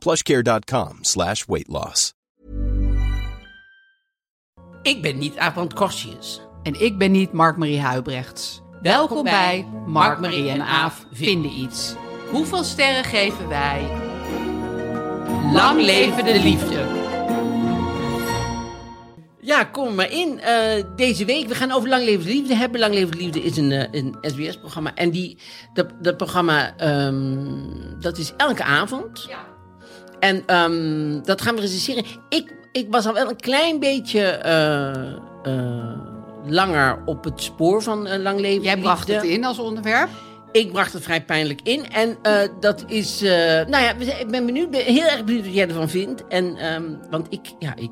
plushcare.com slash weight loss. Ik ben niet Aaf Korsius. En ik ben niet Mark-Marie Huibrechts. Welkom bij Mark-Marie en Aaf vinden iets. Hoeveel sterren geven wij? Lang leven de liefde. Ja, kom maar in. Eh, deze week, we gaan over Lang Leven de Liefde hebben. Lang Leven de Liefde is een, eh, een SBS-programma. En die, dat, dat programma, ehm, dat is elke avond. Ja. En ehm, dat gaan we recenseren. Ik, ik was al wel een klein beetje eh, eh, langer op het spoor van eh, Lang Leven Jij bracht Liefde. het in als onderwerp. Ik bracht het vrij pijnlijk in. En dat is. eh, nou ja, ik ben benieuwd, ben heel erg benieuwd wat jij ervan vindt. En, ehm, want ik, ja, ik,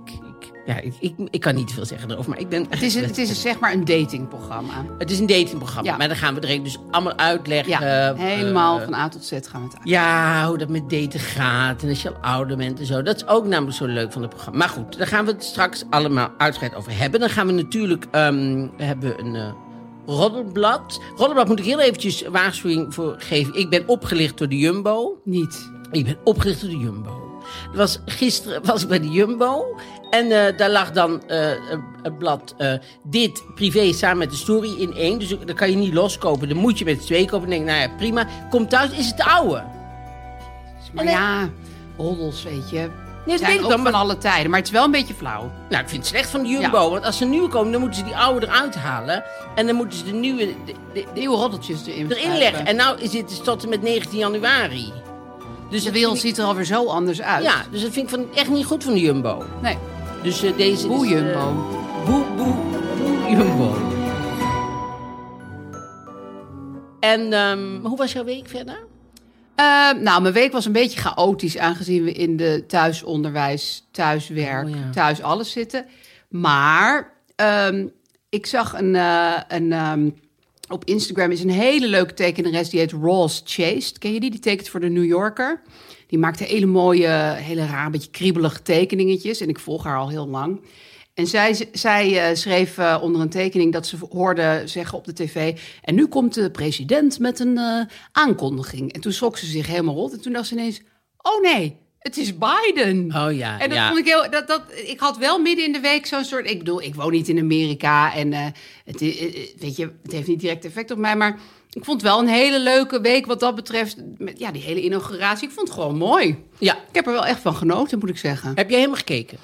ja, ik, ik, ik kan niet veel zeggen erover. Maar ik ben. Het is, een, het is zeg maar een datingprogramma. Het is een datingprogramma. Ja. Maar dan gaan we er dus allemaal uitleggen. Ja, eh, helemaal eh, van A tot Z gaan we het uit. ja, hoe dat met daten gaat. En als je al ouder bent en zo. Dat is ook namelijk zo leuk van het programma. Maar goed, daar gaan we het straks allemaal uitgebreid over hebben. Dan gaan we natuurlijk... ehm, we hebben een eh roddelblad. Roddelblad moet ik heel eventjes waarschuwing voor geven. Ik ben opgelicht door de Jumbo. Niet. Ik ben opgelicht door de Jumbo. Was, gisteren was ik bij de Jumbo. En eh, daar lag dan eh, het blad eh, dit privé samen met de story in één. Dus dat kan je niet loskopen. Dan moet je met twee kopen. En denk ik, nou ja, prima. Kom thuis, is het de oude. Maar En, eh, ja, roddels, weet je. Nee, dat zijn ook dan. van Maar, alle tijden. Maar het is wel een beetje flauw. nou, ik vind het slecht van de Jumbo. Want als ze nieuwe komen, dan moeten ze die oude eruit halen. En dan moeten ze de nieuwe de- de- de- Nieuwe roddeltjes erin erin leggen. En nou is het tot en met 19 januari. Dus De wereld ik- ziet er alweer zo anders uit. Ja, dus dat vind ik van, echt niet goed van de Jumbo. Nee, Dus eh, deze Boe is, eh, Jumbo. boe, boe, boe Jumbo. En ehm, hoe was jouw week verder? Eh, nou, mijn week was een beetje chaotisch, aangezien we in de thuisonderwijs, thuiswerk, Oh, ja. thuis alles zitten. Maar ehm, ik zag een, eh, een ehm, op Instagram is een hele leuke tekenares die heet Ross Chase. Ken je die? Die tekent voor de New Yorker. Die maakt hele mooie, hele raar, beetje kriebelige tekeningetjes. En ik volg haar al heel lang. En zij, zij eh, schreef eh, onder een tekening dat ze hoorde zeggen op de tv... en nu komt de president met een eh, aankondiging. En toen schrok ze zich helemaal rot. En toen dacht ze ineens, oh nee, het is Biden. Oh ja, En dat ja. vond ik heel. Dat, dat, ik had wel midden in de week zo'n soort. Ik bedoel, ik woon niet in Amerika en eh, het, weet je, het heeft niet direct effect op mij. Maar ik vond het wel een hele leuke week wat dat betreft. Met, ja, die hele inauguratie. Ik vond het gewoon mooi. Ja. Ik heb er wel echt van genoten, moet ik zeggen. Heb jij helemaal gekeken?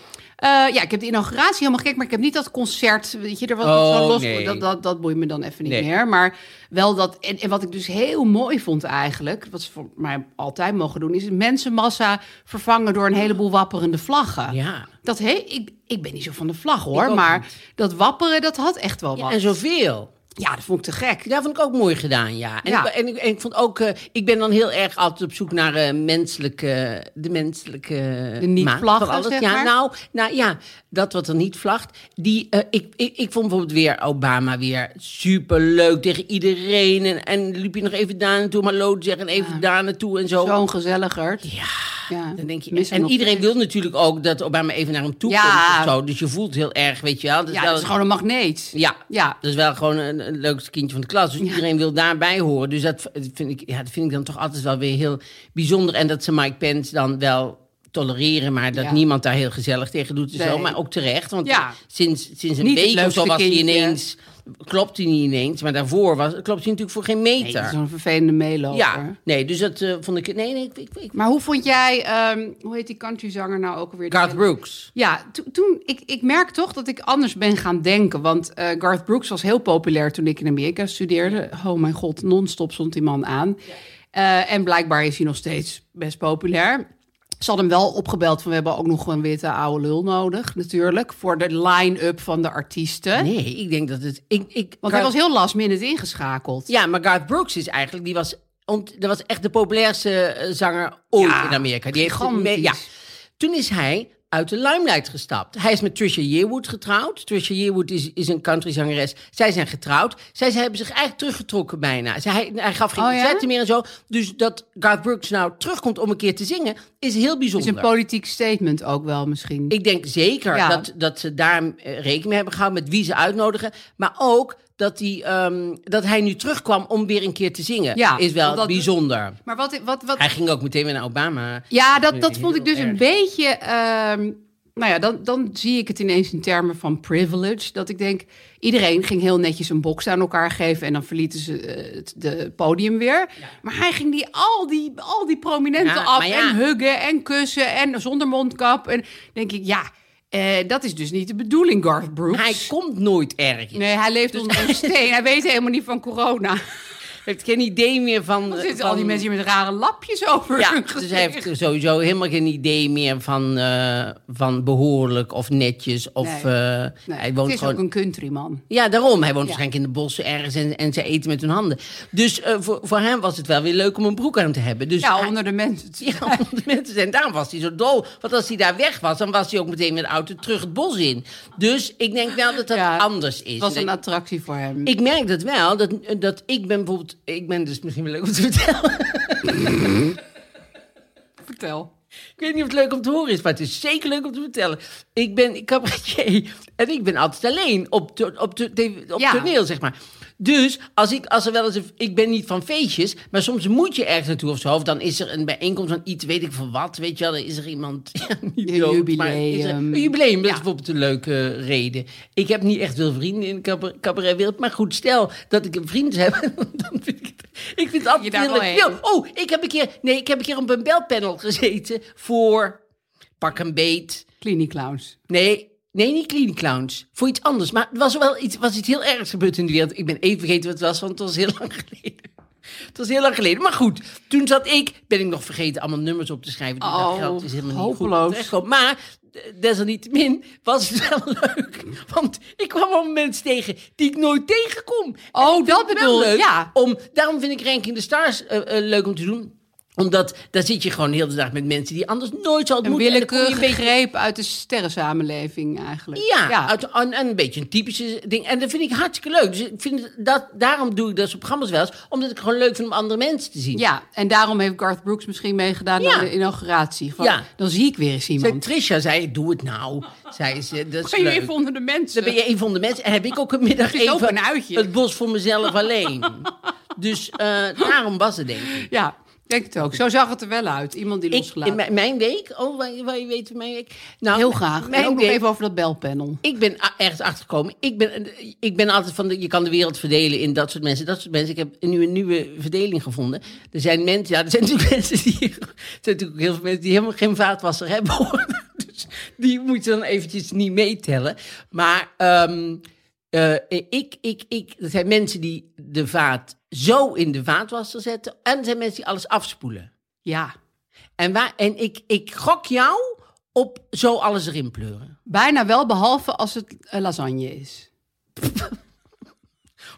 Eh, ja, ik heb de inauguratie helemaal gekeken, maar ik heb niet dat concert. Weet je, er was Oh, los. nee. Dat, dat, dat boeit me dan even niet Nee. meer. Maar wel dat. En, en wat ik dus heel mooi vond eigenlijk, wat ze voor mij altijd mogen doen, is mensenmassa vervangen door een heleboel wapperende vlaggen. Ja. Dat he, ik, ik ben niet zo van de vlag hoor, maar niet. dat wapperen, dat had echt wel ja wat. en zoveel. Ja, dat vond ik te gek. Dat vond ik ook mooi gedaan, ja. En, Ja. Ik, en, ik, en ik vond ook, eh, ik ben dan heel erg altijd op zoek naar eh, menselijke, de menselijke De niet-vlaggen, alles. zeg ja, maar. nou, nou ja, dat wat er niet vlagt. Die, eh, ik, ik, ik vond bijvoorbeeld weer Obama weer superleuk tegen iedereen. En, en liep je nog even daar naartoe, maar lood zeggen en even daar naartoe en zo. Zo'n gezelligerd. Ja, Ja, dan denk je. En iedereen wil natuurlijk ook dat Obama even naar hem toe Ja. komt of zo. Dus je voelt heel erg, weet je wel. Dat is Ja, wel- dat is gewoon een magneet. ja, Ja. dat is wel gewoon een, een leukste kindje van de klas. Dus iedereen wil daarbij horen. Dus dat vind, ik, ja, dat vind ik dan toch altijd wel weer heel bijzonder. En dat ze Mike Pence dan wel tolereren, maar dat Ja. niemand daar heel gezellig tegen doet. Zo, maar ook terecht, want Ja. sinds, sinds een week of zo was hij ineens... Klopt hij niet ineens, maar daarvoor was, klopt hij natuurlijk voor geen Nee, meter. Zo'n vervelende meeloper. ja, nee, dus dat eh, vond ik... Nee, nee, ik, ik, ik- Maar hoe vond jij, ehm, hoe heet die countryzanger nou ook alweer? Garth Brooks. Ja, to- toen, ik, ik merk toch dat ik anders ben gaan denken. Want eh, Garth Brooks was heel populair toen ik in Amerika studeerde. Oh mijn god, non-stop stond die man aan. Eh, en blijkbaar is hij nog steeds best populair. Ze hadden hem wel opgebeld van we hebben ook nog een witte oude lul nodig, natuurlijk. Voor de line-up van de artiesten. Nee, ik denk dat het... Ik, ik, Want hij was heel last minute ingeschakeld. Ja, maar Garth Brooks is eigenlijk... Die was, ont, dat was echt de populairste eh, zanger ooit Ja, in Amerika. Die heeft ja. Toen is hij uit de limelight gestapt. Hij is met Trisha Yearwood getrouwd. Trisha Yearwood is, is een countryzangeres. Zij zijn getrouwd. Zij, zij hebben zich eigenlijk teruggetrokken bijna. Zij, hij, hij gaf geen Oh ja? concerten meer en zo. Dus dat Garth Brooks nou terugkomt om een keer te zingen... is heel is bijzonder. een politiek statement ook wel misschien. Ik denk zeker Ja. dat, dat ze daar eh, rekening mee hebben gehouden met wie ze uitnodigen. Maar ook dat hij, ehm, dat hij nu terugkwam om weer een keer te zingen. Ja, is wel dat- bijzonder. Maar wat, wat, wat, Hij ging ook meteen weer naar Obama. Ja, dat, dat vond ik dus een beetje. ehm, nou ja, dan, dan zie ik het ineens in termen van privilege. Dat ik denk, iedereen ging heel netjes een box aan elkaar geven... en dan verlieten ze eh, het de podium weer. Maar hij ging die, al, die, al die prominenten Ja, af en huggen en kussen... en zonder mondkap. En denk ik, ja, eh, dat is dus niet de bedoeling, Garth Brooks. Hij komt nooit ergens. Nee, hij leeft onder een steen. Hij weet helemaal niet van corona. Heeft geen idee meer van... Dan zitten van- al die mensen hier met rare lapjes over Ja, dus hij heeft sowieso helemaal geen idee meer van, eh, van behoorlijk of netjes. Of, Nee. eh, Nee, hij woont het is gewoon... ook een countryman. Ja, daarom. Hij woont Ja. waarschijnlijk in de bossen ergens en, en ze eten met hun handen. Dus eh, voor, voor hem was het wel weer leuk om een broek aan te hebben. Dus Ja, hij- onder de mensen. te Ja, om de mensen zijn. Daarom was hij zo dol. Want als hij daar weg was, dan was hij ook meteen met de auto terug het bos in. Dus ik denk wel dat dat Ja, anders is. Het was En een attractie voor hem. ik merk dat wel, dat, dat ik ben bijvoorbeeld... Ik ben dus misschien wel leuk om te vertellen. Vertel. Ik weet niet of het leuk om te horen is, maar het is zeker leuk om te vertellen. Ik ben cabaretier en ik ben altijd alleen op, to- op, to- op Ja. toneel, zeg maar. Dus als ik, als er wel eens een, ik ben niet van feestjes, maar soms moet je ergens naartoe of zo. Of dan is er een bijeenkomst van iets, weet ik van wat, weet je wel. Dan is er iemand, ja, niet Een dood, er- jubileum. een jubileum, dat Ja. is bijvoorbeeld een leuke reden. Ik heb niet echt veel vrienden in de cabar- cabaretwereld, maar goed, stel dat ik een vriend heb, dan vind ik het, ik vind het altijd heel Oh, ik heb een keer, nee, ik heb een keer op een belpanel gezeten voor pak een beet. Kliniekclowns. Nee, nee, niet Clean Clowns. Voor iets anders. Maar er was wel iets, was iets heel ergs gebeurd in de wereld. Ik ben even vergeten wat het was, want het was heel lang geleden. Het was heel lang geleden. Maar goed, toen zat ik, ben ik nog vergeten allemaal nummers op te schrijven. Oh, dat geld is helemaal niet hopeloos. goed terechtkomen. Maar eh, desalniettemin was het wel leuk. Want ik kwam allemaal mensen tegen die ik nooit tegenkom. Oh, ik dat het wel bedoel- leuk ja. Om, daarom vind ik Ranking the Stars eh, eh, leuk om te doen omdat daar zit je gewoon heel de dag met mensen die anders nooit zou Een ontmoeten. Willekeurige een beetje- greep uit de sterrensamenleving eigenlijk. ja, Uit, een, een beetje een typische ding. En dat vind ik hartstikke leuk. Dus ik vind dat, daarom doe ik dat soort programma's wel eens. Omdat ik gewoon leuk vind om andere mensen te zien. Ja, en daarom heeft Garth Brooks misschien meegedaan Ja. aan de inauguratie. Van, Ja. Dan zie ik weer eens iemand. Trisha zei, doe het nou. Zei ze, dat is Ben je leuk. even onder de mensen? Dan ben je een van de mensen. En heb ik ook een middag Het even een uitje. het bos voor mezelf alleen. Dus eh, daarom was het denk ik. Ja, denk het ook. Zo zag het er wel uit. Iemand die losgelaten. in mijn, week, oh, waar je weet van mijn week. Nou, Heel graag. En Mijn ook nog week, even over dat belpanel. Ik ben ergens achtergekomen. Ik ben, ik ben altijd van de, je kan de wereld verdelen in dat soort mensen, dat soort mensen. Ik heb nu een nieuwe verdeling gevonden. Er zijn mensen, ja, er zijn natuurlijk mensen die, er zijn natuurlijk heel veel mensen die helemaal geen vaatwasser hebben. hoor. Dus die moet je dan eventjes niet meetellen. Maar ehm, eh, ik, ik, ik, er zijn mensen die de vaat zo in de vaatwasser zetten. En er zijn mensen die alles afspoelen. Ja, En, waar, en ik, ik gok jou op zo alles erin pleuren. bijna wel, behalve als het eh, lasagne is.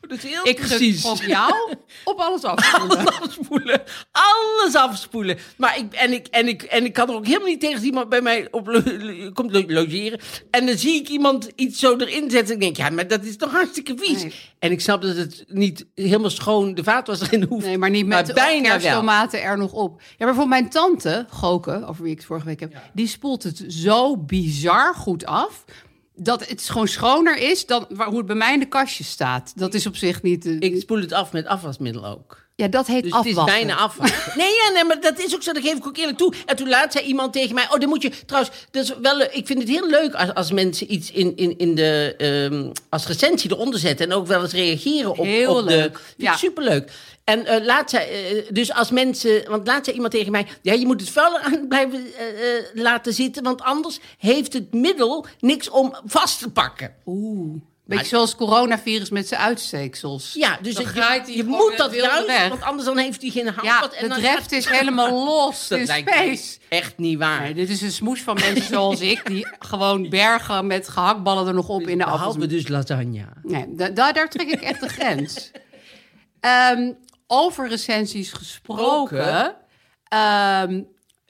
Heel Ik precies. op jou op alles afspoelen. Alles afspoelen. Alles afspoelen. Maar ik, en, ik, en, ik, en ik kan er ook helemaal niet tegen als iemand bij mij op lo- komt lo- logeren. En dan zie ik iemand iets zo erin zetten. En ik denk, ja, maar dat is toch hartstikke vies. Nee. En ik snap dat het niet helemaal schoon de vaatwas erin hoeft. Nee, maar niet met Maar bijna er nog op. Ja, maar bijvoorbeeld mijn tante, Goke, over wie ik het vorige week heb... die spoelt het zo bizar goed af... dat het gewoon schoner is dan waar, hoe het bij mij in de kastje staat. Dat is op zich niet... eh, Ik spoel het af met afwasmiddel ook. Ja, dat heet Dus afwachten. het is bijna afwachten. Nee, ja, nee, maar dat is ook zo. Dat geef ik ook eerlijk toe. En toen laat zei iemand tegen mij... Oh, dan moet je... Trouwens, dat is wel, leuk. ik vind het heel leuk als, als mensen iets in, in, in de... ehm, als recensie eronder zetten. En ook wel eens reageren op, Heel op de... leuk. Vind Ja. ik superleuk. En eh, laat zei... eh, dus als mensen... Want laat zei iemand tegen mij... Ja, je moet het vuil aan blijven eh, eh, laten zitten. Want anders heeft het middel niks om vast te pakken. Oeh. Beetje zoals coronavirus met zijn uitsteeksels. Ja, dus Dan het- je gewoon moet het dat juist... weg. Want anders dan heeft hij geen houvast. Ja, en dreft gaat- is helemaal los Dat in space. echt niet waar. Nee, dit is een smoes van mensen zoals ik... die gewoon bergen met gehaktballen er nog op in de afwas. Behalve dus lasagne. Nee, da- da- daar trek ik echt de grens. Ehm, over recensies gesproken. Ehm,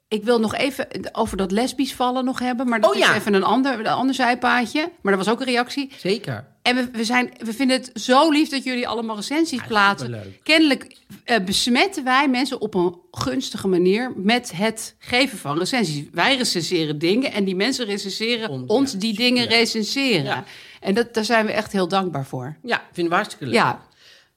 ik wil nog even over dat lesbisch vallen nog hebben. Maar dat Oh is ja. even een ander, een ander zijpaadje. Maar dat was ook een reactie. Zeker. En we, we, zijn, we vinden het zo lief dat jullie allemaal recensies plaatsen. superleuk. Kennelijk eh, besmetten wij mensen op een gunstige manier met het geven van recensies. Wij recenseren dingen en die mensen recenseren Ons, ons, ja, die dingen recenseren. En dat, daar zijn we echt heel dankbaar voor. Ja, vind ik hartstikke leuk. Ja,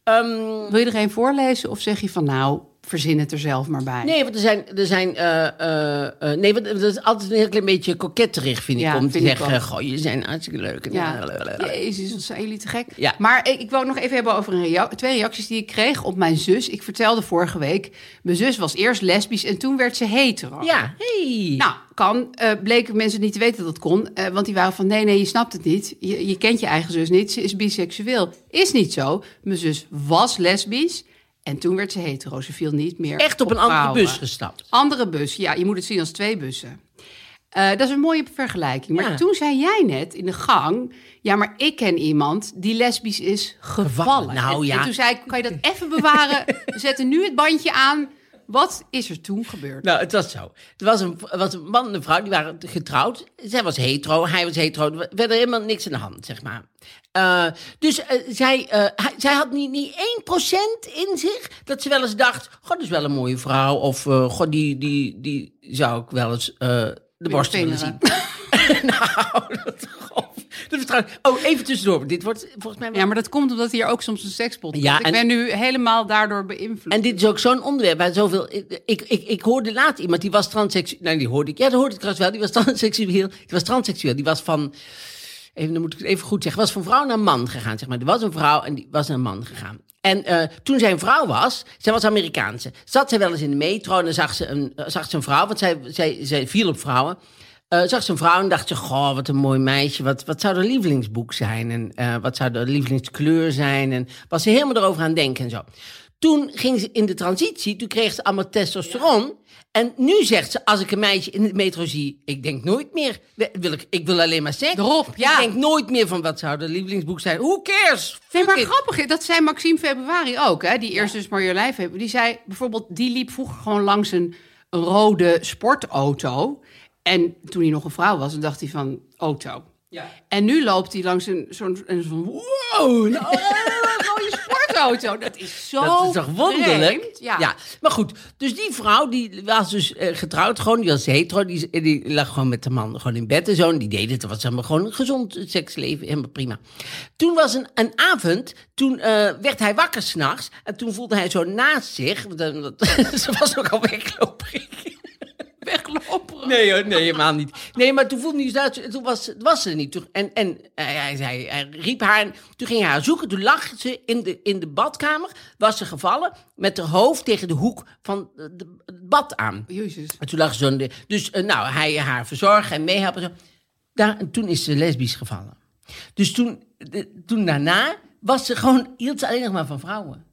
Ehm, wil je er een voorlezen of zeg je van nou, verzin het er zelf maar bij? nee, want er zijn... Er zijn eh, eh, eh, nee, want dat is altijd een heel klein beetje koketterig, vind ik. Ja, om te vind ik zeggen, goh, je zijn hartstikke leuk. En Ja, jezus, wat zijn jullie te gek. Ja. Maar ik, ik wou nog even hebben over een rea- twee reacties die ik kreeg op mijn zus. Ik vertelde vorige week, mijn zus was eerst lesbisch en toen werd ze hetero. Ja, hey. Nou, kan. eh bleken mensen niet te weten dat dat kon. want die waren van, nee, nee, je snapt het niet. Je, je kent je eigen zus niet. Ze is biseksueel. Is niet zo. Mijn zus was lesbisch. En toen werd ze hetero. Ze viel niet meer Echt op een andere vrouwen. bus gestapt. Andere bus. Ja, je moet het zien als twee bussen. Eh, dat is een mooie vergelijking. Maar Ja. toen zei jij net in de gang... Ja, maar ik ken iemand die lesbisch is gevallen. Gevallen. Nou, En- ja. En toen zei ik, kan je dat even bewaren? We zetten nu het bandje aan. Wat is er toen gebeurd? Nou, het was zo. Er was een, was een man en een vrouw, die waren getrouwd. Zij was hetero, hij was hetero. Er werd er helemaal niks aan de hand, zeg maar. Eh, dus eh, zij, eh, hij- zij had niet, niet 1% in zich dat ze wel eens dacht... God, dat is wel een mooie vrouw. Of, God, die, die, die zou ik wel eens de borst willen zien. nou, dat, God, dat. Oh, even tussendoor. Dit wordt volgens mij wel Ja, maar dat komt omdat hier ook soms een sekspot komt. Ja, ik en- ben nu helemaal daardoor beïnvloed. En dit is ook zo'n onderwerp waar zoveel... Ik, ik, ik, ik hoorde laat iemand, die was transseksueel... Nee, die hoorde ik. Ja, dat hoorde ik trouwens wel. Die was transseksueel. Die was transseksueel. Die was van... Even, dan moet ik het even goed zeggen. Was van vrouw naar man gegaan, zeg maar. Er was een vrouw en die was naar een man gegaan. En eh, toen zij een vrouw was, zij was Amerikaanse. Zat zij wel eens in de metro en dan zag ze een, zag ze een vrouw, want zij, zij, zij viel op vrouwen. Eh, zag ze een vrouw en dacht ze, goh, wat een mooi meisje. Wat, wat zou haar lievelingsboek zijn? En eh, wat zou de lievelingskleur zijn? En was ze helemaal erover aan denken en zo. Toen ging ze in de transitie, toen kreeg ze allemaal testosteron. En nu zegt ze, als ik een meisje in de metro zie, ik denk nooit meer, wil ik, ik wil alleen maar seks. Erop, ja. Ik denk nooit meer van, wat zou de lievelingsboek zijn? Who cares? Nee, maar it. grappig, dat zei Maxime Februari ook, hè? die eerst dus Marjolein Februari. Die zei bijvoorbeeld, die liep vroeger gewoon langs een rode sportauto. En toen hij nog een vrouw was, dacht hij van, auto. Ja. En nu loopt hij langs een zo'n een zo'n wow, een rode sportauto. Dat is zo Dat is toch wonderlijk? vreemd. Ja. Maar goed, dus die vrouw die was dus eh, getrouwd, gewoon, die was hetero, die, die lag gewoon met de man gewoon in bed en zo. En die deed het, dat was helemaal gewoon een gezond seksleven, helemaal prima. Toen was een, een avond, toen eh, werd hij wakker s'nachts en toen voelde hij zo naast zich, want, ze was ook al weglopen. Weglopen. Nee hoor, nee, helemaal niet. Nee, maar toen voelde hij dat, toen was, was ze er niet. Toen, en en hij, hij, zei, hij riep haar, en toen ging hij haar zoeken. Toen lag ze in de, in de badkamer, was ze gevallen, met haar hoofd tegen de hoek van het bad aan. Jezus. En toen lag ze zo Dus eh, nou, hij haar verzorgen en meehelpen. en Zo. Daar, en toen is ze lesbisch gevallen. Dus toen, de- toen daarna was ze gewoon, hield ze alleen nog maar van vrouwen.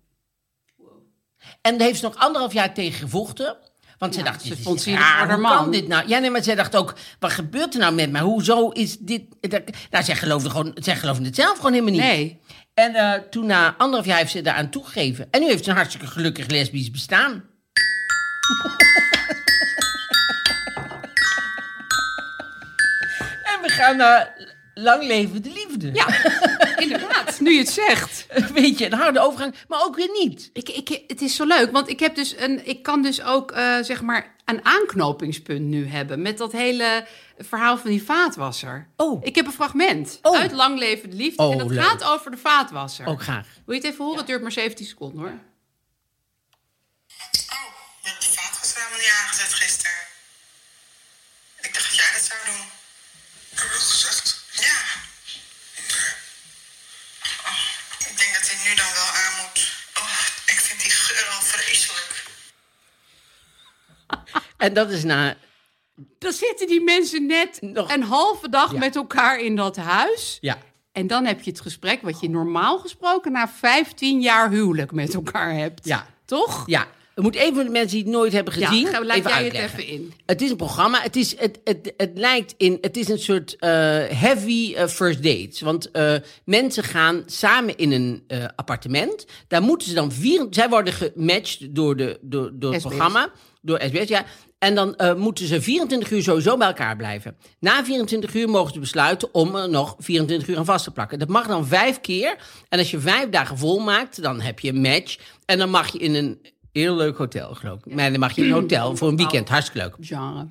En daar heeft ze nog anderhalf jaar tegen gevochten. Want ze dacht, ze dit is vond raar, hoe kan man. dit nou? Ja, nee, maar zij dacht ook, wat gebeurt er nou met mij? Hoezo is dit... Nou, zij geloofde, gewoon, zij geloofde het zelf gewoon helemaal niet. Nee. En eh, toen na anderhalf jaar heeft ze daaraan toegegeven. En nu heeft ze een hartstikke gelukkig lesbisch bestaan. en we gaan naar lang leven de liefde. Ja, inderdaad nu je het zegt. Weet je, een harde overgang, maar ook weer niet. Ik, ik, het is zo leuk, want ik, heb dus een, ik kan dus ook eh, zeg maar een aanknopingspunt nu hebben met dat hele verhaal van die vaatwasser. Oh. Ik heb een fragment oh. uit Lang Leven de Liefde oh, en dat gaat over de vaatwasser. Ook graag. Wil je het even horen? Het duurt maar 17 seconden hoor. Oh, aangezet gisteren. Ik dacht dat jij dat zou doen. nu dan wel aan moet. Oh, ik vind die geur al vreselijk. En dat is na... Dan zitten die mensen net Nog- een halve dag met elkaar in dat huis. Ja, En dan heb je het gesprek wat je normaal gesproken na 15 jaar huwelijk met elkaar hebt. Ja. Toch? ja. We moeten even voor de mensen die het nooit hebben Ja, gezien, we- laat even jij uitleggen. het even in. Het is een programma. Het, is, het, het, het lijkt in. Het is een soort eh, heavy eh, first dates. Want eh, mensen gaan samen in een appartement. Daar moeten ze dan vier. Zij worden gematcht door, de, door, door het SBS. programma. Door SBS, ja. En dan moeten ze 24 uur sowieso bij elkaar blijven. Na 24 uur mogen ze besluiten om er nog 24 uur aan vast te plakken. Dat mag dan vijf keer. En als je vijf dagen vol maakt, dan heb je een match. En dan mag je in een heel leuk hotel, geloof ik. Maar dan mag je in een hotel voor een weekend. Hartstikke leuk. Genre.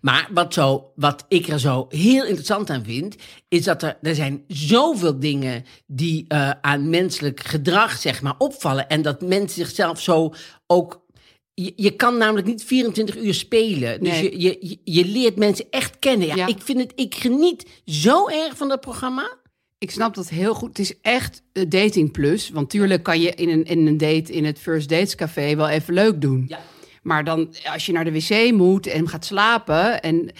Maar wat, zo, wat ik er zo heel interessant aan vind, is dat er, er zijn zoveel dingen die eh, aan menselijk gedrag zeg maar, opvallen. En dat mensen zichzelf zo ook. Je, je kan namelijk niet 24 uur spelen. Dus Nee. je, je, je- je leert mensen echt kennen. Ja, Ja. Ik, vind het, ik geniet zo erg van dat programma. Ik snap dat heel goed. Het is echt eh, dating plus. Want tuurlijk kan je in een, in een date in het First Dates Café wel even leuk doen. Ja. Maar dan als je naar de wc moet en gaat slapen. En,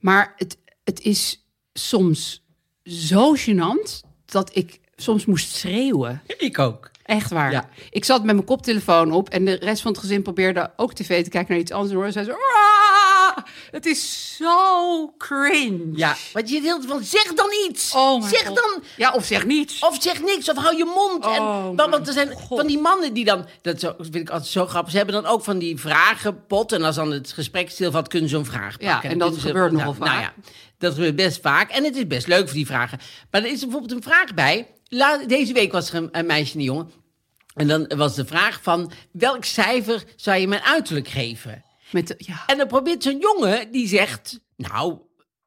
maar het, het is soms zo gênant dat ik soms moest schreeuwen. Ik ook. Echt waar. Ja. Ik zat met mijn koptelefoon op en de rest van het gezin probeerde ook tv te kijken naar iets anders. En zei ze, "Ah, het is zo cringe. Ja, want je deelt van zeg dan iets. Oh zeg God. dan Ja, of zeg niets. Of zeg niks, of hou je mond. Oh, en, want, mijn want er zijn God. van die mannen die dan, dat zo- vind ik altijd zo grappig, ze hebben dan ook van die vragenpot. En als dan het gesprek stilvalt, kunnen ze een vraag pakken. Ja, en dan dat gebeurt nou, nogal Nou vaak. ja, dat gebeurt best vaak. En het is best leuk voor die vragen. Maar er is bijvoorbeeld een vraag bij. Deze week was er een, meisje en een jongen. En dan was de vraag van, welk cijfer zou je mijn uiterlijk geven? Met de, ja. En dan probeert zo'n jongen, die zegt, nou,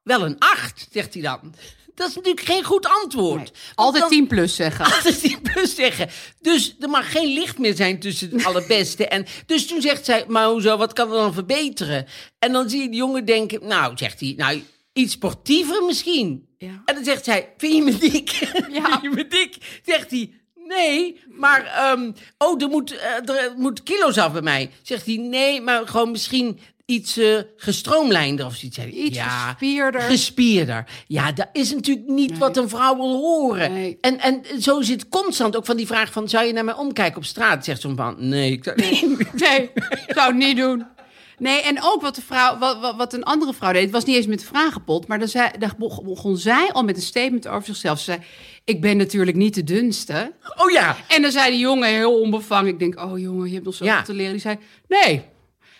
wel een acht, zegt hij dan. Dat is natuurlijk geen goed antwoord. Nee, Altijd dan- 10 plus zeggen. altijd die bus zeggen. Dus er mag geen licht meer zijn tussen het allerbeste. En, dus toen zegt zij, maar hoezo, wat kan er dan verbeteren? En dan zie je die jongen denken, nou, zegt hij, nou, iets sportiever misschien. Ja. En dan zegt zij, vind je me dik? Ja. vind je me dik? Zegt hij, nee, maar, ehm, oh, er moet, eh, er moet kilo's af bij mij. Zegt hij, nee, maar gewoon misschien iets eh gestroomlijnder of zoiets. Iets ja, gespierder. Gespierder. Ja, dat is natuurlijk niet wat een vrouw wil horen. Nee. En, en zo zit constant ook van die vraag van... zou je naar mij omkijken op straat? Zegt zo'n man, nee, ik zou. Nee, ik zou het niet doen. Nee, en ook wat, de vrouw, wat, wat, een andere vrouw deed, was niet eens met de vragenpot, maar dan, zei, dan begon- zij al met een statement over zichzelf. Ze zei, ik ben natuurlijk niet de dunste. Oh ja, En dan zei die jongen heel onbevangen, ik denk, oh jongen, je hebt nog zoveel Ja. te leren. Die zei, nee.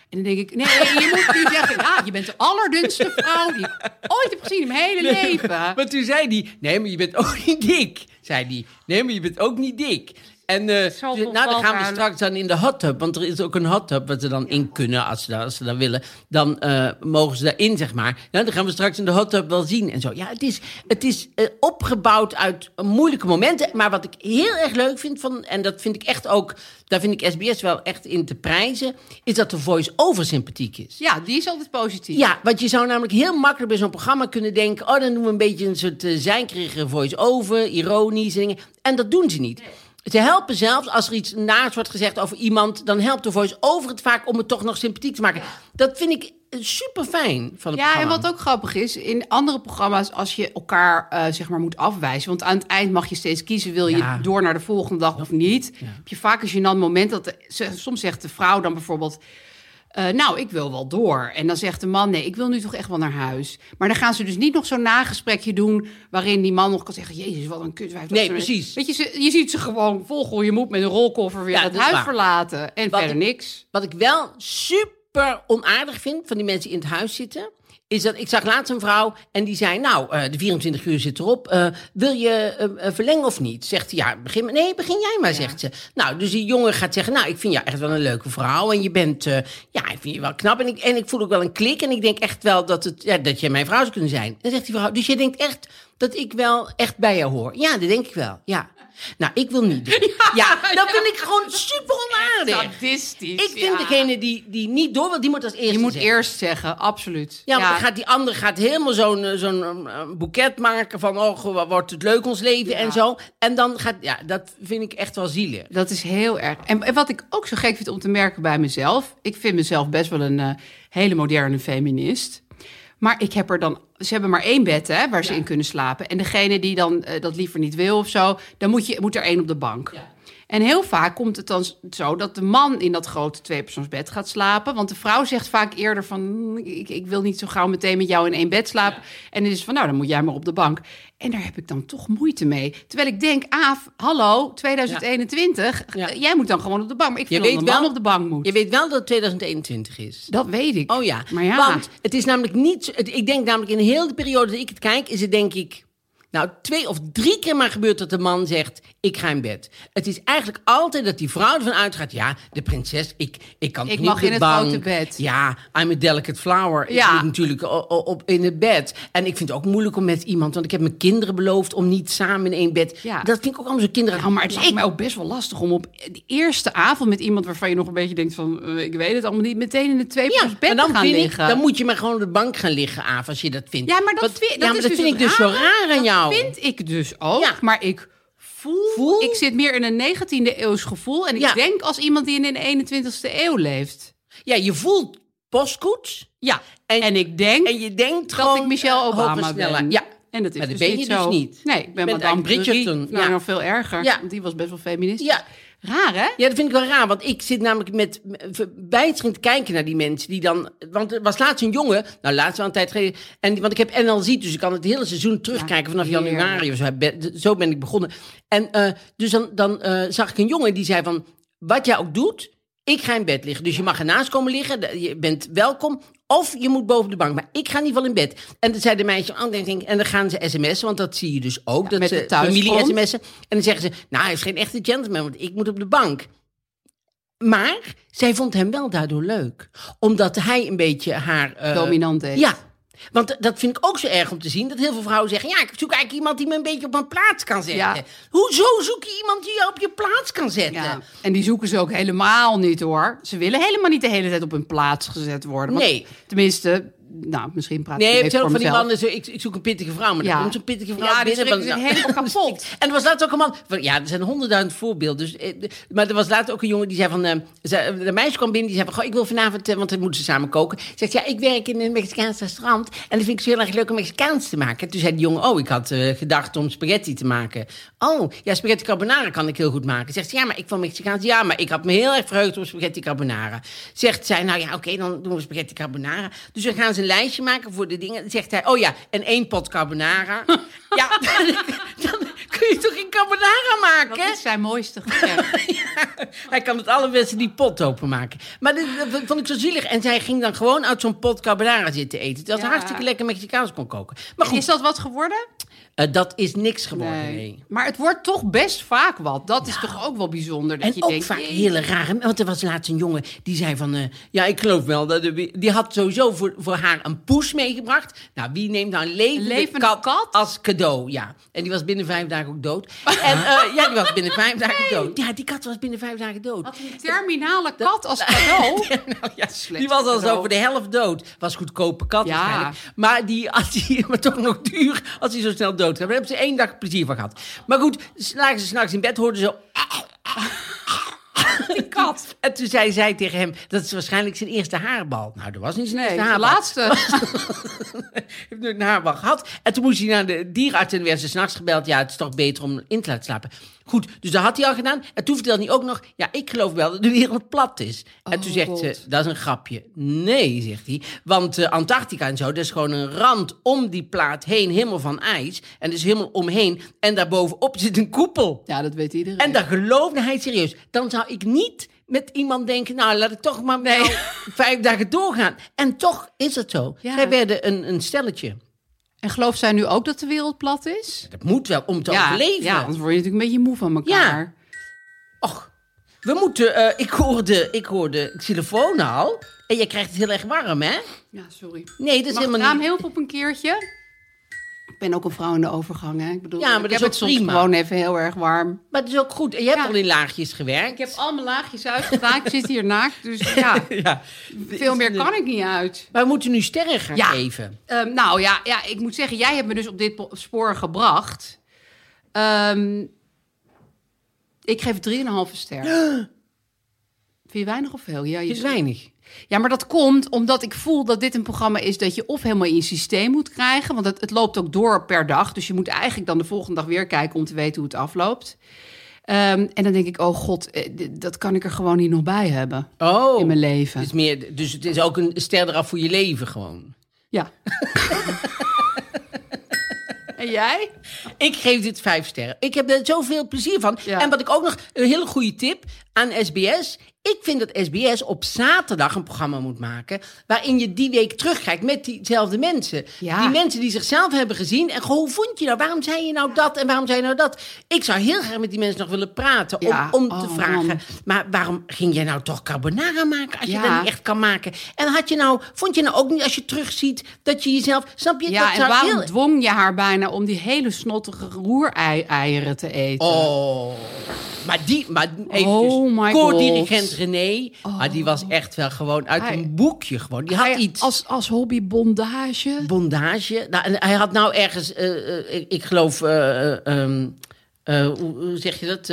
En dan denk ik, nee, je moet nu zeggen, ja, je bent de allerdunste vrouw die ik ooit heb gezien in mijn hele leven. maar toen zei hij... nee, maar je bent ook niet dik. Zei hij, nee, maar je bent ook niet dik. En toch nou, dan gaan we straks dan in de hot tub. Want er is ook een hot tub waar ze dan in kunnen, als ze dat, als ze dat willen. Dan eh, mogen ze daarin, zeg maar. Nou, dan gaan we straks in de hot tub wel zien en zo. Ja, het is, het is eh, opgebouwd uit moeilijke momenten. Maar wat ik heel erg leuk vind van... en dat vind ik echt ook... daar vind ik SBS wel echt in te prijzen... is dat de voice-over sympathiek is. Ja, die is altijd positief. Ja, want je zou namelijk heel makkelijk bij zo'n programma kunnen denken... oh, dan doen we een beetje een soort uh, voice-over, ironisch en dingen. En dat doen ze niet. Ze helpen zelfs, als er iets naars wordt gezegd over iemand... dan helpt de voice-over het vaak om het toch nog sympathiek te maken. Dat vind ik super fijn van het Ja, en wat ook grappig is, in andere programma's, als je elkaar eh, zeg maar moet afwijzen, want aan het eind mag je steeds kiezen, wil je Ja. door naar de volgende dag of niet, heb je vaak een gênant moment dat de- soms zegt de vrouw dan bijvoorbeeld. Eh, nou, ik wil wel door. En dan zegt de man, nee, ik wil nu toch echt wel naar huis. Maar dan gaan ze dus niet nog zo'n nagesprekje doen... waarin die man nog kan zeggen, jezus, wat een kut. Nee, precies. Weet je, ze, je ziet ze gewoon vol je moet met een rolkoffer weer Ja, het huis waar. verlaten. En Wat verder ik- niks. Wat ik wel super onaardig vind van die mensen die in het huis zitten... is dat ik zag laatst een vrouw en die zei... nou, eh, de 24 uur zit erop. eh, wil je eh, verlengen of niet? Zegt hij, ja, begin, maar- nee, begin jij maar, zegt ze. Nou, dus die jongen gaat zeggen... nou, ik vind jou echt wel een leuke vrouw... en je bent, ja, ik vind je wel knap... En ik, en ik voel ook wel een klik... en ik denk echt wel dat, het, ja, dat jij mijn vrouw zou kunnen zijn. En dan zegt die vrouw, dus je denkt echt... dat ik wel echt bij jou hoor. Ja, dat denk ik wel. Ja. Nou, ik wil niet doen. Ja, dat vind ik gewoon super onaardig. Sadistisch. Ik vind ja. degene die, die niet door wil, die moet als eerste Je moet zeggen. eerst zeggen, absoluut. Ja, maar dan gaat die andere gaat helemaal zo'n eh, zo'n eh, boeket maken van... oh, wordt het leuk ons leven en zo. En dan gaat... Ja, dat vind ik echt wel zielig. Dat is heel erg. En, en wat ik ook zo gek vind om te merken bij mezelf. Ik vind mezelf best wel een eh, hele moderne feminist. Maar ik heb er dan. Ze hebben maar één bed hè, waar ze in kunnen slapen. En degene die dan eh, dat liever niet wil of zo, dan moet, je, moet er één op de bank. En heel vaak komt het dan zo dat de man in dat grote tweepersoonsbed gaat slapen. Want de vrouw zegt vaak eerder van... "Mm, ik, ik wil niet zo gauw meteen met jou in één bed slapen. En dan is van, nou, dan moet jij maar op de bank. En daar heb ik dan toch moeite mee. Terwijl ik denk, Aaf, hallo, 2021. Ja. eh, Jij moet dan gewoon op de bank. Maar ik Je vind weet wel- op de bank moet. Je weet wel dat het 2021 is. Dat weet ik. Oh ja. Maar ja. Want het is namelijk niet... ik denk namelijk in heel de periode dat ik het kijk... is het denk ik... Nou, twee of drie keer maar gebeurt dat de man zegt... ik ga in bed. Het is eigenlijk altijd dat die vrouw ervan uitgaat... ja, de prinses, ik, ik kan Ik niet mag in het bank. grote bed. Ja, I'm a delicate flower. Ik Ja. moet natuurlijk op, in het bed. En ik vind het ook moeilijk om met iemand... want ik heb mijn kinderen beloofd om niet samen in één bed. Ja. Dat vind ik ook allemaal zo kinderen. Maar het lijkt ik- mij ook best wel lastig om op de eerste avond met iemand waarvan je nog een beetje denkt van, eh, ik weet het allemaal niet, meteen in de twee Ja, bed en dan te gaan ik, liggen. dan moet je maar gewoon op de bank gaan liggen, Aaf, als je dat vindt. Ja, maar dat, Wat- vind, ja, dat maar is dat dus vind ik dus zo raar aan Dat jou. vind ik dus ook, Ja. maar ik voel, Voel? ik zit meer in een 19e eeuws gevoel en ik Ja. denk als iemand die in de 21ste eeuw leeft. Ja, je voelt postkoets. Ja, En- en, ik denk En je denkt dat gewoon... ik Michelle eh, Obama ben. Ja. En dat is Maar dat dus ben niet je dus zo. niet. Nee, ik ben Je Madame. Bridgerton, Nou, ja. nog veel erger. Ja. Want die was best wel feministisch. Ja. Raar, hè? Ja, dat vind ik wel raar, want ik zit namelijk met bijtering te kijken naar die mensen die dan... Want er was laatst een jongen, nou laatst wel een tijd geleden... En, want ik heb NL Ziet, dus ik kan het hele seizoen terugkijken vanaf januari of zo. Ben- Zo ben ik begonnen. En eh, dus dan, dan eh, zag ik een jongen die zei van... Wat jij ook doet, ik ga in bed liggen. Dus je mag ernaast komen liggen, je bent welkom... Of je moet boven de bank. Maar ik ga in ieder geval in bed. En dan zei de meisje, oh, denk, en dan gaan ze sms'en, want dat zie je dus ook. dat ze familie sms'en. En dan zeggen ze, nou, hij is geen echte gentleman, want ik moet op de bank. Maar zij vond hem wel daardoor leuk. Omdat hij een beetje haar... eh, Dominant deed. Ja. Want dat vind ik ook zo erg om te zien. Dat heel veel vrouwen zeggen... Ja, ik zoek eigenlijk iemand die me een beetje op mijn plaats kan zetten. Ja. Hoezo zoek je iemand die je op je plaats kan zetten? Ja, en die zoeken ze ook helemaal niet hoor. Ze willen helemaal niet de hele tijd op hun plaats gezet worden. Want Nee. Tenminste, nou, misschien praat ik Nee, voor van die mannen, zo, ik, ik zoek een pittige vrouw, maar Ja. dan komt zo'n pittige vrouw Ja, binnen. zich helemaal kapot. En er was laatst ook een man, van, ja, er zijn honderdduizend voorbeelden. Dus, eh, maar er was laatst ook een jongen die zei van, eh, ze- de meisje kwam binnen, die zei van, goh, ik wil vanavond, eh, want dan moeten ze samen koken. Zegt, ja, ik werk in een Mexicaans restaurant en dat vind ik zo heel erg leuk om Mexicaans te maken. Toen zei die jongen, oh, ik had eh, gedacht om spaghetti te maken. Oh, ja, spaghetti carbonara kan ik heel goed maken. Zegt ze, ja, maar ik van Mexicaans, ja, maar ik had me heel erg verheugd op spaghetti carbonara. Zegt zij, nou ja, oké, dan doen we spaghetti carbonara. Dus dan gaan ze een lijstje maken voor de dingen. Zegt hij, oh ja, en één pot carbonara. ja, dan kun je toch geen carbonara maken? Dat is zijn mooiste. Hij kan het allerbeste die pot openmaken. Maar dit, dat vond ik zo zielig. En zij ging dan gewoon uit zo'n pot carbonara zitten eten. Ze Ja. hartstikke lekker Mexicaans kon koken. Maar goed, Is dat wat geworden? Eh, dat is niks geworden, nee. Maar het wordt toch best vaak wat. Dat is toch ook wel bijzonder. Dat En je ook denkt, vaak jee. hele rare... Want er was laatst een jongen die zei van... eh, ja, ik geloof wel dat... de- die had sowieso voor, voor haar een poes meegebracht. Nou, wie neemt nou een levende, kat, kat? als cadeau? Ja. En die was binnen vijf dagen ook dood. En eh, ja, die was binnen vijf dagen dood. Ja, die kat was binnen vijf dagen dood. Had een terminale kat als cadeau. Nou ja, Slecht die was al zo voor de helft dood. Was goedkope kat Ja. waarschijnlijk. Maar die had die, maar toch nog duur als hij zo snel dood. Daar hebben ze één dag plezier van gehad. Maar goed, s- lagen ze s'nachts in bed, hoorden ze... Die kat. En toen zei zij tegen hem, dat is waarschijnlijk zijn eerste haarbal. Nou, dat was niet zijn Nee, eerste haarbal. laatste. heeft nooit een haarbal gehad. En toen moest hij naar de dierenarts en werd ze s'nachts gebeld. Ja, het is toch beter om in te laten slapen. Goed, dus dat had hij al gedaan. En toen vertelde hij ook nog, ja, ik geloof wel dat de wereld plat is. en toen Oh, zegt God. ze, dat is een grapje. Nee, zegt hij. Want eh, Antarctica en zo, dat is gewoon een rand om die plaat heen, helemaal van ijs. En dus helemaal omheen. En daarbovenop zit een koepel. Ja, dat weet iedereen. En dan geloofde hij serieus. Dan zou ik niet met iemand denken, nou, laat ik toch maar nou vijf dagen doorgaan. En toch is het zo. Ja. Zij werden een, een stelletje. En gelooft zij nu ook dat de wereld plat is? Dat moet wel om te ja, overleven. ja, anders word je natuurlijk een beetje moe van elkaar. Och, we moeten... eh, ik, hoorde, ik hoorde xylofoon al. En je krijgt het heel erg warm, hè? Ja, sorry. Nee, dat is Mag helemaal raam niet... heel veel op een keertje? Ben ook een vrouw in de overgang, hè. Ik bedoel, Ja, maar ik dat heb is het soms prima. gewoon even heel erg warm. Maar het is ook goed. En je hebt Ja. al in laagjes gewerkt. Ik heb al mijn laagjes uitgedaan. ik zit hier naakt, dus ja, ja. veel meer kan ik niet uit. Maar we moeten nu sterren gaan Ja. geven. Ehm, nou ja, ja, ik moet zeggen, jij hebt me dus op dit po- spoor gebracht. Ehm, ik geef 3,5 ster. Vind je weinig of veel? Ja, je Het is weinig. Ja, maar dat komt omdat ik voel dat dit een programma is dat je of helemaal in je systeem moet krijgen. Want het, het loopt ook door per dag. Dus je moet eigenlijk dan de volgende dag weer kijken om te weten hoe het afloopt. Ehm, en dan denk ik, oh god, eh, dat kan ik er gewoon niet nog bij hebben Oh. in mijn leven. Het is meer, dus het is ook een ster eraf voor je leven gewoon. Ja. en jij? Ik geef dit vijf sterren. Ik heb er zoveel plezier van. Ja. En wat ik ook nog, een hele goede tip aan SBS. Ik vind dat SBS op zaterdag een programma moet maken. waarin je die week terugkijkt met diezelfde mensen. Ja. Die mensen die zichzelf hebben gezien. En hoe vond je nou? Waarom zei je nou dat en waarom zei je nou dat? Ik zou heel graag met die mensen nog willen praten. Om, Ja. om te Oh, vragen. man. Maar waarom ging jij nou toch carbonara maken? als je dat niet echt kan maken? En had je nou, vond je nou ook niet als je terugziet dat je jezelf. Snap je? Ja, dat en waarom heel- dwong je haar bijna om die hele snottige roereieren te eten? Oh, maar die, maar even Oh my koordirigent God. René, maar die was echt wel gewoon uit Hij- een boekje gewoon. Die had iets Als, als hobby bondage. bondage. Nou, en hij had nou ergens, eh, eh, ik, ik geloof, eh, eh, ehm, eh, hoe, zeg je dat?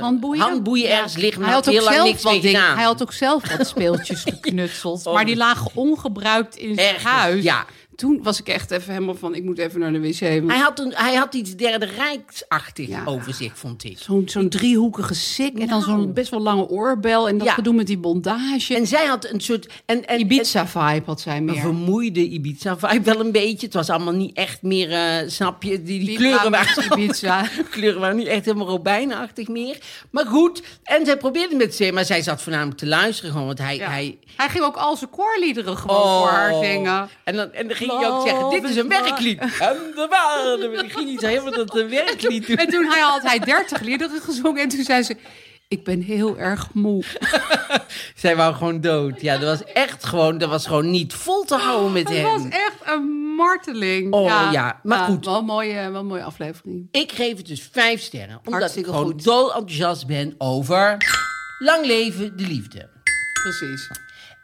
Handboeien? Handboeien Ja. ergens liggen. Hij had, heel lang niks wat mee gedaan. hij had ook zelf wat speeltjes geknutseld. Oh. Maar die lagen ongebruikt in zijn Ergens, huis. ja. Toen was ik echt even helemaal van, ik moet even naar de wc. want Hij had, een, hij had iets derde rijksachtig Ja. over zich, vond ik. Zo'n zo'n driehoekige sik en dan Nou. zo'n best wel lange oorbel. En dat Ja. gedoe met die bondage. En zij had een soort... En, en, Ibiza-vibe had zij Een meer. vermoeide Ibiza-vibe wel een beetje. Het was allemaal niet echt meer, eh, snap je? Die, die, Die kleuren waren... Ibiza. kleuren waren niet echt helemaal robijnachtig meer. Maar goed, en zij probeerde met ze, maar zij zat voornamelijk te luisteren gewoon, want hij... Ja. hij Hij ging ook al zijn koorliederen gewoon Oh. voor haar zingen. En dan, en dan ging hij ook zeggen, dit is een werklied. En de waarde. Dan ging zo helemaal dat een werklied doen. En toen hij had hij dertig liederen gezongen. En toen zei ze, ik ben heel erg moe. Zij wou gewoon dood. Ja, dat was echt gewoon, dat was gewoon niet vol te houden met Het hem. was echt een marteling. Oh, ja, maar goed. Wel een mooie, wel een mooie aflevering. Ik geef het dus vijf sterren. Omdat Hartstikke ik gewoon goed. dol enthousiast ben over lang leven de liefde. Precies.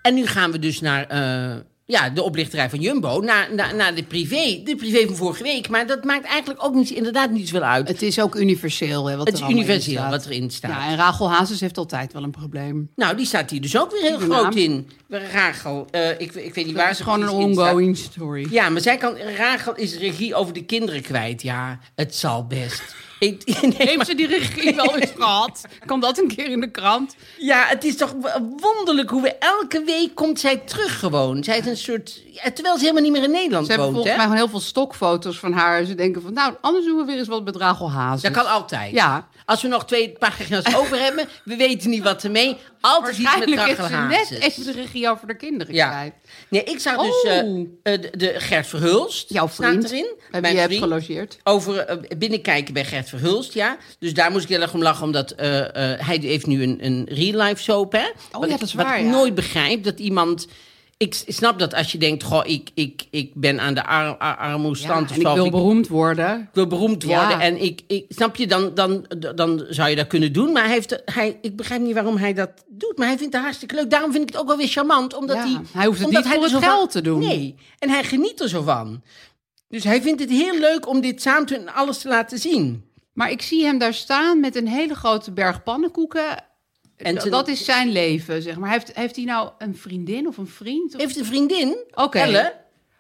En nu gaan we dus naar eh, ja, de oplichterij van Jumbo. Naar, naar, naar de privé. De privé van vorige week. Maar dat maakt eigenlijk ook niet, inderdaad niet zoveel uit. Het, Het is ook universeel, hè, wat er is universeel wat erin staat. Ja, en Rachel Hazes heeft altijd wel een probleem. Nou, die staat hier dus ook weer heel groot in. Rachel. eh, ik, ik weet niet waar Het is ze gewoon een ongoing story. Ja, maar zij kan, Rachel is regie over de kinderen kwijt. Ja, het zal best. Ik, nee, maar- Heeft ze die regie wel eens gehad? Kan dat een keer in de krant? Ja, het is toch wonderlijk hoe we elke week komt zij terug gewoon. Zij is een soort... ja, terwijl ze helemaal niet meer in Nederland Ze hebben woont, volgens hè? mij gewoon heel veel stokfoto's van haar. Ze denken van, nou, anders doen we weer eens wat met Rachel Hazes. Dat kan altijd. Ja. Als we nog twee pagina's over hebben, we weten niet wat ermee. Altijd iets met ze net even de regie over de kinderen Ja. kwijt. Nee, ik zag dus Oh. eh, de, de Gert Verhulst. Jouw vriend, Staat erin. bij Mijn vriend. gelogeerd. Over eh, binnenkijken bij Gert Verhulst, ja. Dus daar moest ik heel erg om lachen, omdat hij heeft nu een, een real-life soap, hè. Wat ja, ik- dat is Wat waar, ik ja. nooit begrijp, dat iemand... Ik snap dat als je denkt, goh, ik, ik, ik ben aan de ar ar Ja, armoestand en ik wil beroemd worden. ik wil beroemd Ja. worden en ik, ik snap je, dan, dan, dan zou je dat kunnen doen. Maar hij heeft, hij, ik begrijp niet waarom hij dat doet, maar hij vindt het hartstikke leuk. Daarom vind ik het ook wel weer charmant, omdat Ja, hij... hij hoeft het omdat niet voor er het geld van- te doen. Nee, en hij geniet er zo van. Dus hij vindt het heel leuk om dit samen te en alles te laten zien. Maar ik zie hem daar staan met een hele grote berg pannenkoeken. En dat is zijn leven, zeg maar. Heeft, heeft hij nou een vriendin of een vriend? Of- Heeft een vriendin, Oké. Elle.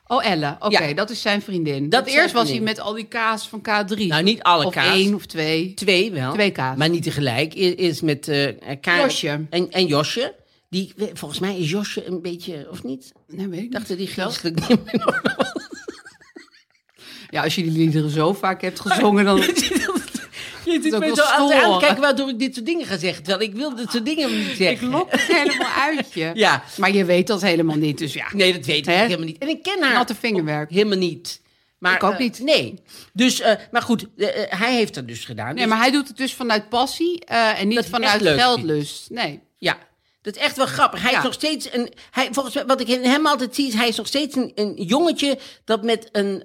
Oh, Elle. Oké, Ja. dat is zijn vriendin. Dat eerst was hij met al die kaas van K3. Nou, niet alle of kaas. één of twee. Twee wel. Twee kaas. Maar niet tegelijk. Is, is met Karen Josje. En, en Josje. Die, volgens mij is Josje een beetje, of niet? Nee, weet ik dacht niet. die geestelijk niet meer. Ja, als je die liederen zo vaak hebt gezongen, dan... Je ook me zo aan te kijken waardoor ik dit soort dingen ga zeggen. Terwijl ik wil dit soort dingen niet Ik zeggen. lok het helemaal uit je. Ja. Maar je weet dat helemaal niet, dus ja. Nee, dat weet ik Hè? helemaal niet. En ik ken haar Natte vingerwerk. helemaal niet. Maar, Ik ook eh, niet. nee. Dus, eh, maar goed, eh, hij heeft dat dus gedaan. Nee, Dus- maar hij doet het dus vanuit passie en niet vanuit geldlust. Nee. Ja, dat is echt wel grappig. Hij Ja. is nog steeds een. Hij, volgens mij, wat ik in hem altijd zie, is hij is nog steeds een, een jongetje dat met een.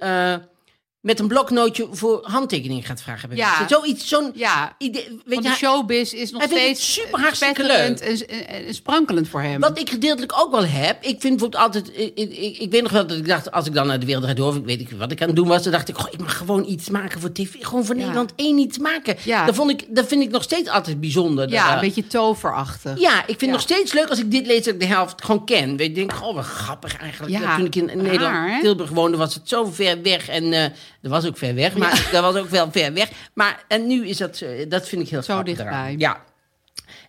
Eh, met een bloknootje voor handtekening gaat vragen. bij Ja. Zoiets, zo'n Ja, idee. Weet want je, de showbiz is nog steeds super hartstikke spetterend En, en, en sprankelend voor hem. Wat ik gedeeltelijk ook wel heb. Ik vind bijvoorbeeld altijd. Ik, ik, ik weet nog wel dat ik dacht. Als ik dan naar de wereld door. Weet ik wat ik aan het doen was. Dan dacht ik. Goh, ik mag gewoon iets maken voor tv. Gewoon voor Ja. Nederland één iets maken. Ja. Dat, vond ik, dat vind ik nog steeds altijd bijzonder. ja, Dat, een beetje toverachtig. Ja, ik vind het nog steeds leuk als ik dit lees dat ik de helft gewoon ken. Weet je, ik denk, goh, wat grappig eigenlijk. Ja, Toen ik in Nederland? Tilburg woonde, was het zo ver weg. En eh dat was ook ver weg, maar dat was ook wel ver weg. Maar en nu is dat, eh, dat vind ik heel Zo dichtbij. eraan. Ja.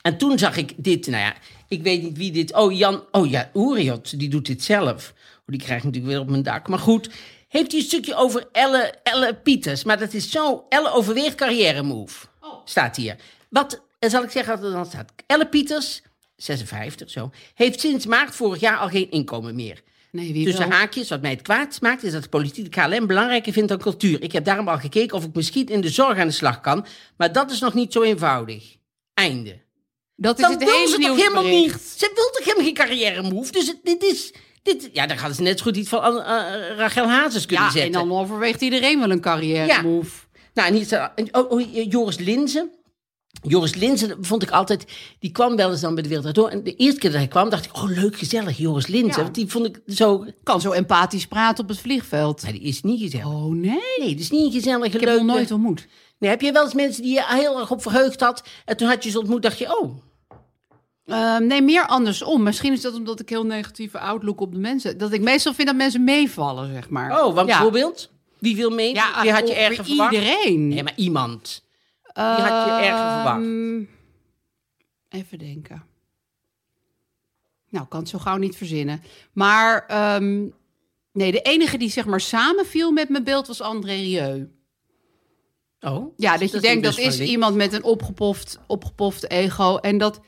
En toen zag ik dit, nou ja, ik weet niet wie dit... Oh, Jan, oh ja, Uriot, die doet dit zelf. Oh, die krijgt natuurlijk weer op mijn dak. Maar goed, heeft hij een stukje over Elle, Elle Pieters. Maar dat is zo, Elle overweegt carrière move. Staat hier. Wat, eh, zal ik zeggen wat er dan staat? Elle Pieters, 56 zo, heeft sinds maart vorig jaar al geen inkomen meer. Nee, wie Tussen wel? haakjes, wat mij het kwaad maakt, is dat de politiek de KLM belangrijker vindt dan cultuur. Ik heb daarom al gekeken of ik misschien in de zorg aan de slag kan, maar dat is nog niet zo eenvoudig. Einde. Dat is Dan het wil hele ze toch helemaal niet. Ze wil toch helemaal geen carrière move. Dus het- dit is, dit, ja, dan gaan ze net zo goed iets van uh, uh, Rachel Hazes kunnen Ja, zetten. en dan overweegt iedereen wel een carrière Ja. move. Nou, en hier staat- en- oh, oh, Joris Linzen. Joris Linzen vond ik altijd, die kwam wel eens dan bij de Wereld Door. En de eerste keer dat hij kwam, dacht ik, oh leuk, gezellig, Joris Linzen. Ja. Want die vond ik zo, Kan zo empathisch praten op het vliegveld. nee, die is niet gezellig. Oh nee, Nee, dat is niet een gezellige, ik heb hem nooit ontmoet. Nee, heb je wel eens mensen die je heel erg op verheugd had, en toen had je ze ontmoet, dacht je, oh, Ehm, nee, meer andersom. Misschien is dat omdat ik heel negatieve outlook op de mensen... dat ik meestal vind dat mensen meevallen, zeg maar. oh, want ja. bijvoorbeeld, wie viel mee? Ja, wie had je erger verwacht? iedereen. Nee, maar iemand. Wie had je erger verwacht? Ehm, Even denken. Nou, ik kan het zo gauw niet verzinnen. Maar ehm, nee, de enige die zeg maar samenviel met mijn beeld was André Rieu. Oh, Ja, dat je is denkt een dat is iemand met een opgepoft, opgepoft ego. En dat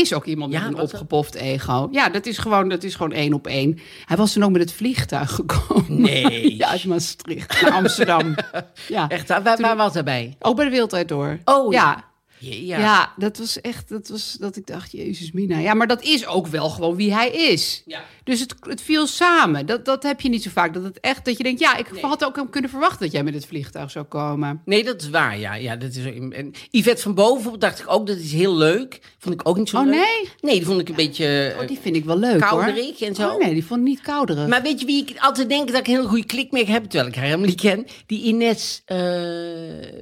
is ook iemand Ja, met een opgepoft ego. Ja, dat is gewoon, dat is gewoon één op één. Hij was toen ook met het vliegtuig gekomen. Nee. ja, uit Maastricht naar Amsterdam. ja. Echt, waar, waar, waar was hij bij? Ook bij de Wereldtijd door. Oh, ja. ja. Ja. Ja. dat was echt, dat was dat ik dacht, Jezus Mina. Ja, maar dat is ook wel gewoon wie hij is. Ja. Dus het, het viel samen. Dat, dat heb je niet zo vaak. Dat het echt, dat je denkt, ja, ik had ook kunnen verwachten dat jij met het vliegtuig zou komen. Nee, dat is waar, ja. ja dat is, en Yvette van Boven dacht ik ook, dat is heel leuk. Vond ik ook niet zo Oh, leuk. nee? Nee, die vond ik een beetje Oh, die vind ik wel leuk kouderig hoor. en zo. Oh, nee, die vond ik niet kouderig. Maar weet je wie ik altijd denk dat ik een hele goede klik mee heb, terwijl ik haar helemaal niet ken? Die Ines eh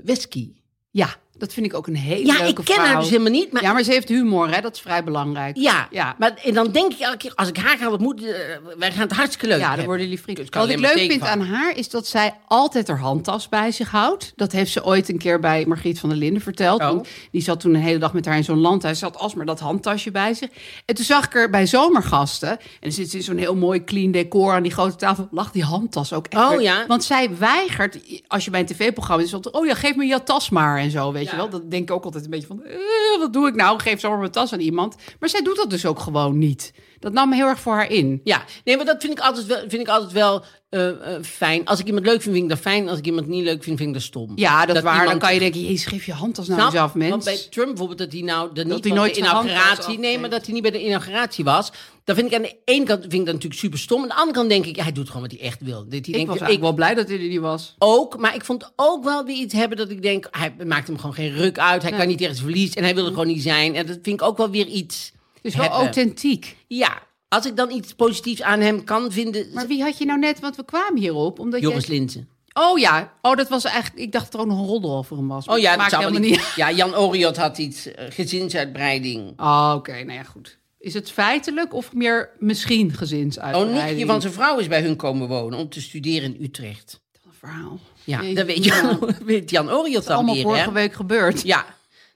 Wesky. Ja, dat vind ik ook een hele Ja, leuke ik ken vrouw. haar dus helemaal niet, maar Ja, maar ze heeft humor, hè? Dat is vrij belangrijk. Ja, ja. maar en dan denk ik elke keer, als ik haar ga ontmoeten, eh, wij gaan het hartstikke leuk Ja, dan worden jullie vrienden. Dus Wat ik leuk vind aan haar is dat zij altijd haar handtas bij zich houdt. Dat heeft ze ooit een keer bij Margriet van der Linden verteld. Oh. Die zat toen een hele dag met haar in zo'n landhuis. Ze had alsmaar dat handtasje bij zich. En toen zag ik er bij zomergasten. En dan zit ze in zo'n heel mooi clean decor aan die grote tafel. Lag die handtas ook echt. Oh, ja. Want zij weigert, als je bij een tv-programma is, oh ja, geef me je tas maar en zo, weet Ja. je wel. Dat denk ik ook altijd een beetje van, eh, wat doe ik nou? Geef zomaar mijn tas aan iemand. Maar zij doet dat dus ook gewoon niet. Dat nam me heel erg voor haar in. Ja, nee, maar dat vind ik altijd wel, vind ik altijd wel eh, eh, fijn. Als ik iemand leuk vind, vind ik dat fijn. Als ik iemand niet leuk vind, vind ik dat stom. Ja, dat, waar. Dan kan je denken, jezus, geef je nou Snap? eens af, mens. Want bij Trump bijvoorbeeld, dat hij nou dat niet nooit de inauguratie, nee, maar dat hij niet bij de inauguratie was. Dan vind ik aan de ene kant vind ik dat natuurlijk super stom. Aan de andere kant denk ik, ja, hij doet gewoon wat hij echt wil. Dat ik denkt, was ik wel blij dat hij er niet was. ook, maar ik vond ook wel weer iets hebben dat ik denk, hij maakt hem gewoon geen ruk uit. Hij kan niet zijn verlies en hij wil er gewoon niet zijn. En dat vind ik ook wel weer iets. Is wel hebben. authentiek. Ja, als ik dan iets positiefs aan hem kan vinden. Maar wie had je nou net, want we kwamen hierop. Omdat Joris jij... Oh ja, oh, dat was eigenlijk, ik dacht dat er ook nog een roddel over hem was. Oh ja, dat zou helemaal niet. Ja, Jan Oriot had iets eh, gezinsuitbreiding. Oh, oké, nou ja, goed. Is het feitelijk of meer misschien Oh, gezinsuitbreiding? nichtje van zijn vrouw is bij hun komen wonen om te studeren in Utrecht. Een verhaal. Ja, dat weet, ja. je, weet Jan Oriot dan Allemaal weer, vorige hè? week gebeurd. Ja.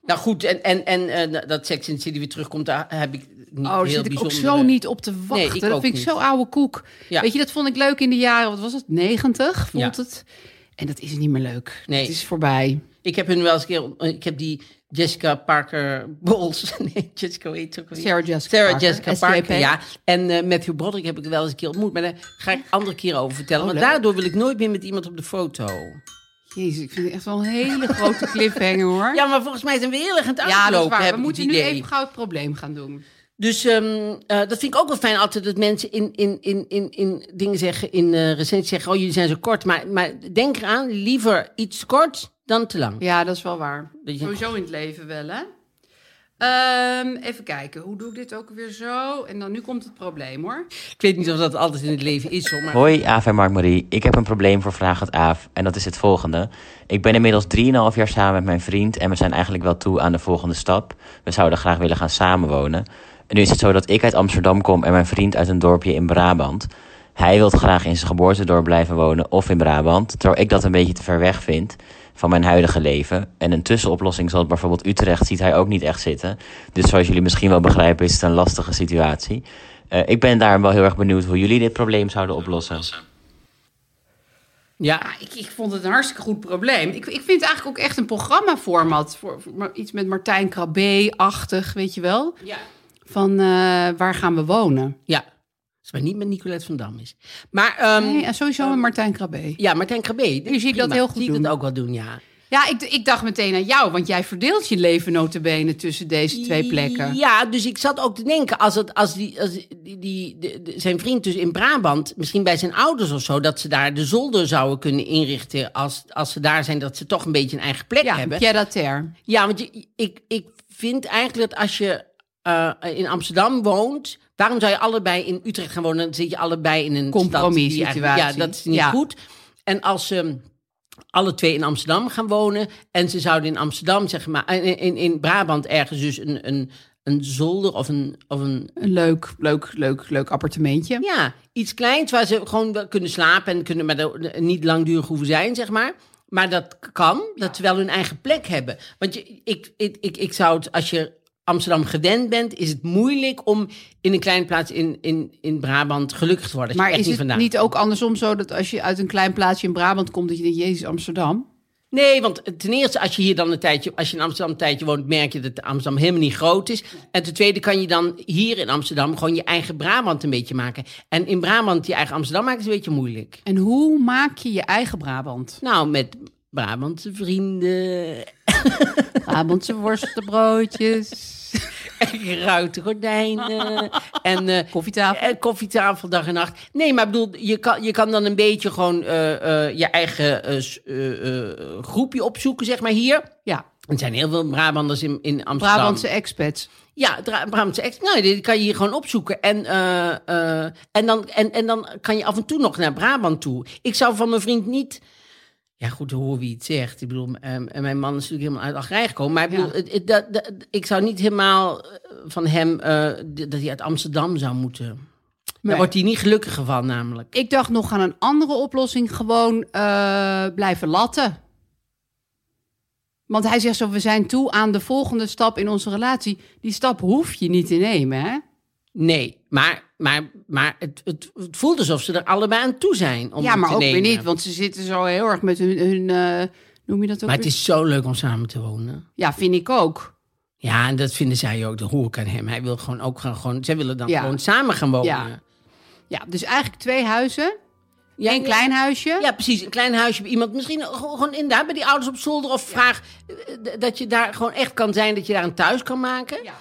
Nou goed, en, en, en eh, dat Sex in the City weer terugkomt, daar heb ik niet Oh, daar heel zit ik ook zo niet op te wachten. Nee, ik dat ook vind ik niet. zo oude koek. Ja. Weet je, dat vond ik leuk in de jaren, wat was het, 90 voelt Ja. het. En dat is niet meer leuk. Nee. Het is voorbij. Ik heb hun wel eens een keer... Ik heb die Jessica Parker Bowles... Nee, Jessica, heet ook? Sarah Jessica Sarah Parker, Jessica SJP. Parker, ja. En eh, Matthew Broderick heb ik wel eens een keer ontmoet. Maar daar ga ik andere keer over vertellen. Oh, want leuk. daardoor wil ik nooit meer met iemand op de foto. Jezus, ik vind het echt wel een hele grote cliffhanger hoor. Ja, maar volgens mij zijn we heel erg aan het Ja, dat is waar. We moeten het nu idee. even gauw het probleem gaan doen. Dus ehm, eh, dat vind ik ook wel fijn altijd dat mensen in, in, in, in, in dingen zeggen, in uh, recensies zeggen, oh jullie zijn zo kort. Maar, maar denk eraan, liever iets kort dan te lang. Ja, dat is wel waar. Sowieso in het leven wel, hè? Ehm, even kijken, hoe doe ik dit ook weer zo? En dan nu komt het probleem, hoor. Ik weet niet of dat altijd in het leven is, hoor. Maar... Hoi, Aaf en Mark-Marie. Ik heb een probleem voor Vraag het Aaf en dat is het volgende. Ik ben inmiddels 3,5 jaar samen met mijn vriend en we zijn eigenlijk wel toe aan de volgende stap. We zouden graag willen gaan samenwonen. En nu is het zo dat ik uit Amsterdam kom en mijn vriend uit een dorpje in Brabant. Hij wil graag in zijn geboortedorp blijven wonen of in Brabant, terwijl ik dat een beetje te ver weg vind van mijn huidige leven. En een tussenoplossing zoals bijvoorbeeld Utrecht ziet hij ook niet echt zitten. Dus zoals jullie misschien wel begrijpen is het een lastige situatie. Eh, ik ben daar wel heel erg benieuwd hoe jullie dit probleem zouden oplossen. Ja, ik, ik vond het een hartstikke goed probleem. Ik, ik vind het eigenlijk ook echt een programmaformat. Voor, iets met Martijn Krabbe-achtig, weet je wel? ja. Van eh, waar gaan we wonen? Ja, als maar niet met Nicolette van Dam is. Maar ehm, Nee, en sowieso met Martijn Krabbe. ja, Martijn Krabbe. Je ziet dat heel goed ik doen. dat ook wel doen, ja. Ja, ik, ik dacht meteen aan jou, want jij verdeelt je leven notabene tussen deze twee plekken. Ja, dus ik zat ook te denken, als, het, als, die, als die, die, zijn vriend dus in Brabant, misschien bij zijn ouders of zo, dat ze daar de zolder zouden kunnen inrichten als, als ze daar zijn, dat ze toch een beetje een eigen plek Ja, hebben. pied à terre. Ja, want je, ik, ik vind eigenlijk dat als je eh, in Amsterdam woont, waarom zou je allebei in Utrecht gaan wonen? Dan zit je allebei in een Compromis situatie. Ja, dat is niet Ja. goed. En als ze alle twee in Amsterdam gaan wonen en ze zouden in Amsterdam, zeg maar, in, in, in Brabant ergens dus een, een, een zolder of een, of een Een leuk, leuk, leuk, leuk appartementje. ja, iets kleins waar ze gewoon kunnen slapen en kunnen maar niet langdurig hoeven zijn, zeg maar. Maar dat kan, dat ze wel hun eigen plek hebben. Want je, ik, ik, ik, ik zou het, als je Amsterdam gewend bent, is het moeilijk om in een kleine plaats in, in, in Brabant gelukkig te worden. Maar is niet het vandaan niet ook andersom zo dat als je uit een klein plaatsje in Brabant komt, dat je denkt, Jezus, Amsterdam? Nee, want ten eerste, als je hier dan een tijdje, als je in Amsterdam een tijdje woont, merk je dat Amsterdam helemaal niet groot is. En ten tweede kan je dan hier in Amsterdam gewoon je eigen Brabant een beetje maken. En in Brabant je eigen Amsterdam maken is een beetje moeilijk. En hoe maak je je eigen Brabant? Nou, met Brabantse vrienden Brabantse worstenbroodjes, en geruite gordijnen en eh, koffietafel. en koffietafel dag en nacht. Nee, maar bedoel, je kan, je kan dan een beetje gewoon eh, eh, je eigen eh, eh, eh, groepje opzoeken, zeg maar hier. Ja, Er zijn heel veel Brabanders in, in Amsterdam. Brabantse expats. Ja, Brabantse ex. Nou, die kan je hier gewoon opzoeken. En, eh, eh, en, dan, en, en dan kan je af en toe nog naar Brabant toe. Ik zou van mijn vriend niet. Ja, goed, hoor wie het zegt. Ik bedoel, ehm, en mijn man is natuurlijk helemaal uit Algerije gekomen. Maar ik, bedoel, Ja. het- het- dat, dat- ik zou niet helemaal eh, van hem. eh, dat hij uit Amsterdam zou moeten. Daar Nee. wordt hij niet gelukkiger van, namelijk. Ik dacht nog aan een andere oplossing, gewoon eh, blijven latten. Want hij zegt zo, we zijn toe aan de volgende stap in onze relatie. Die stap hoef je niet te nemen, hè? Nee, maar, maar, maar het, het, het voelt alsof ze er allebei aan toe zijn. Om ja, maar te ook weer niet, want ze zitten zo heel erg met hun, hun eh, noem je dat ook Maar het is zo leuk om samen te wonen. Ja, vind ik ook. Ja, en dat vinden zij ook. Dat hoor ik aan hem. Hij wil gewoon ook gaan gewoon. Zij willen dan Ja. gewoon samen gaan wonen. Ja. Ja, dus eigenlijk twee huizen, Ja, ja. klein huisje. Ja, precies. Een klein huisje bij iemand. Misschien gewoon inderdaad bij die ouders op zolder. Of vraag eh, dat je daar gewoon echt kan zijn. Dat je daar een thuis kan maken. Ja.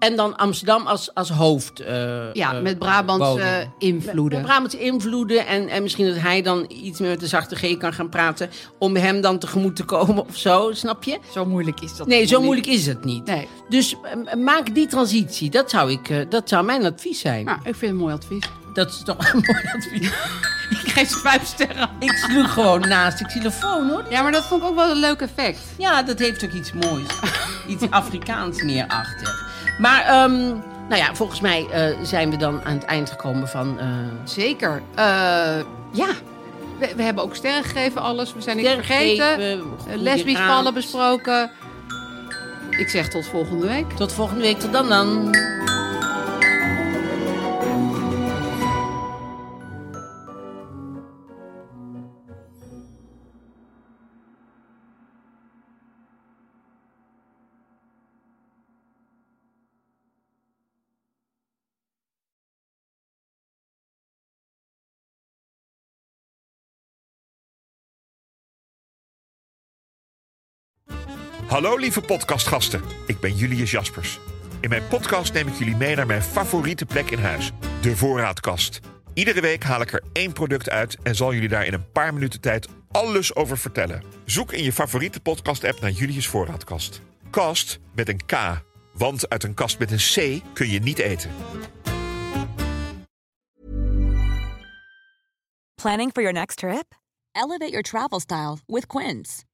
En dan Amsterdam als, als hoofd. eh, Ja, eh, met Brabantse invloeden. Met Brabantse invloeden. En, en misschien dat hij dan iets meer met de zachte G kan gaan praten. Om hem dan tegemoet te komen of zo. Snap je? Zo moeilijk is dat. Nee, zo niet. moeilijk is het niet. Nee. Dus eh, maak die transitie. Dat zou, ik, eh, dat zou mijn advies zijn. Nou, ik vind het een mooi advies. Dat is toch een mooi advies. Ik geef ze vijf sterren. Ik sloeg gewoon naast de xylofoon, hoor. Ja, maar dat vond ik ook wel een leuk effect. Ja, dat heeft ook iets moois. iets Afrikaans neerachtig. Maar, ehm, nou ja, volgens mij eh, zijn we dan aan het eind gekomen van... eh Zeker. Eh, ja, we, we hebben ook sterren gegeven, alles. We zijn sterren vergeten. lesbisch vallen besproken. Ik zeg tot volgende week. Tot volgende week, tot dan dan. Hallo lieve podcastgasten, ik ben Julius Jaspers. In mijn podcast neem ik jullie mee naar mijn favoriete plek in huis, de voorraadkast. Iedere week haal ik er één product uit en zal jullie daar in een paar minuten tijd alles over vertellen. Zoek in je favoriete podcast-app naar Julius Voorraadkast. Kast met een K, want uit een kast met een C kun je niet eten. Planning for your next trip? Elevate your travel style with Quince.